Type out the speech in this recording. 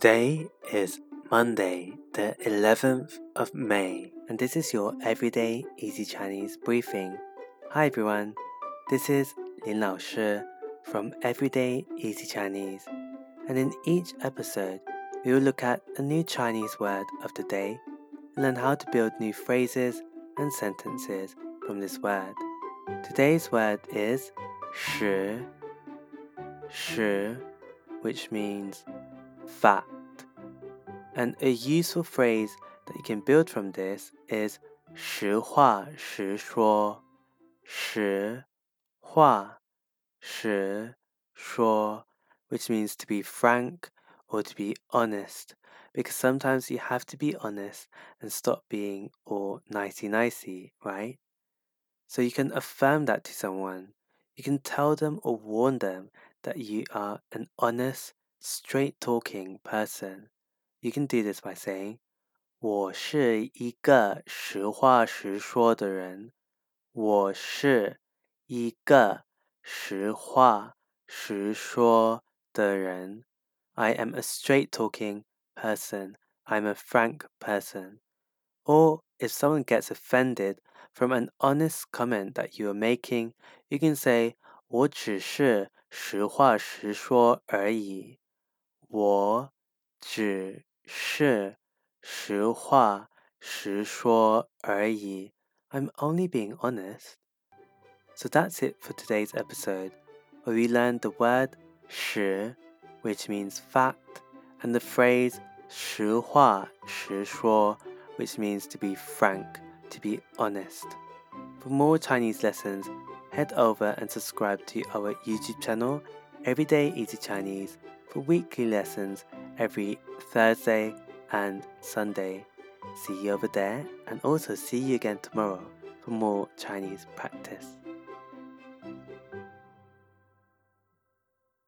Today is Monday, the 11th of May, and this is your everyday easy Chinese briefing. Hi everyone, this is Lin Lao Shi from Everyday Easy Chinese, and in each episode, we will look at a new Chinese word of the day and learn how to build new phrases and sentences from this word. Today's word is 实,实, which means fact. And a useful phrase that you can build from this is 实话实说,实话实说, which means to be frank or to be honest. Because sometimes you have to be honest and stop being all nicey nicey, right? So you can affirm that to someone. You can tell them or warn them that you are an honest, straight talking person. You can do this by saying, 我是一个实话实说的人。我是一个实话实说的人。I am a straight talking person. I'm a frank person. Or if someone gets offended from an honest comment that you are making, you can say, 我只是实话实说而已。 我只是实话实说而已。I'm only being honest. So that's it for today's episode, where we learned the word 实, which means fact, and the phrase 实话实说, which means to be frank, to be honest. For more Chinese lessons, head over and subscribe to our YouTube channel, Everyday Easy Chinese, for weekly lessons every Thursday and Sunday. See you over there and also see you again tomorrow for more Chinese practice.